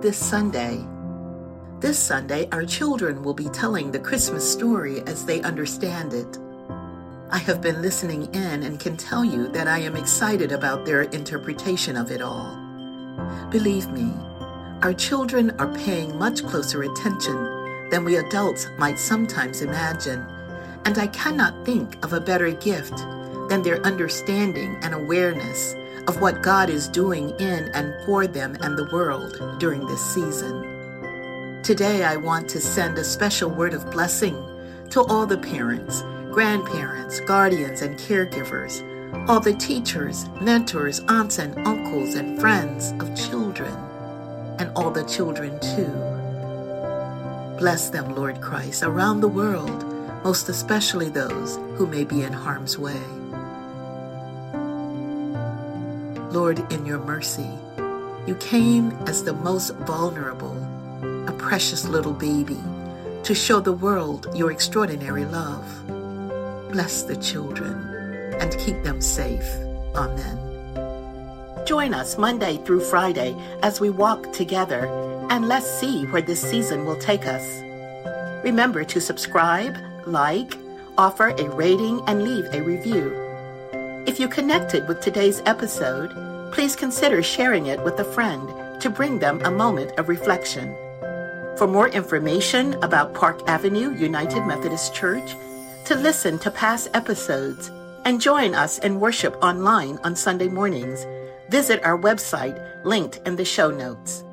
this Sunday. This Sunday, our children will be telling the Christmas story as they understand it. I have been listening in and can tell you that I am excited about their interpretation of it all. Believe me, our children are paying much closer attention than we adults might sometimes imagine, and I cannot think of a better gift than their understanding and awareness of what God is doing in and for them and the world during this season. Today, I want to send a special word of blessing to all the parents, grandparents, guardians, and caregivers, all the teachers, mentors, aunts, and uncles, and friends of children, and all the children too. Bless them, Lord Christ, around the world, most especially those who may be in harm's way. Lord, in your mercy, you came as the most vulnerable, a precious little baby, to show the world your extraordinary love. Bless the children and keep them safe. Amen. Join us Monday through Friday as we walk together and let's see where this season will take us. Remember to subscribe, like, offer a rating, and leave a review. If you connected with today's episode, please consider sharing it with a friend to bring them a moment of reflection. For more information about Park Avenue United Methodist Church, to listen to past episodes, and join us in worship online on Sunday mornings, visit our website linked in the show notes.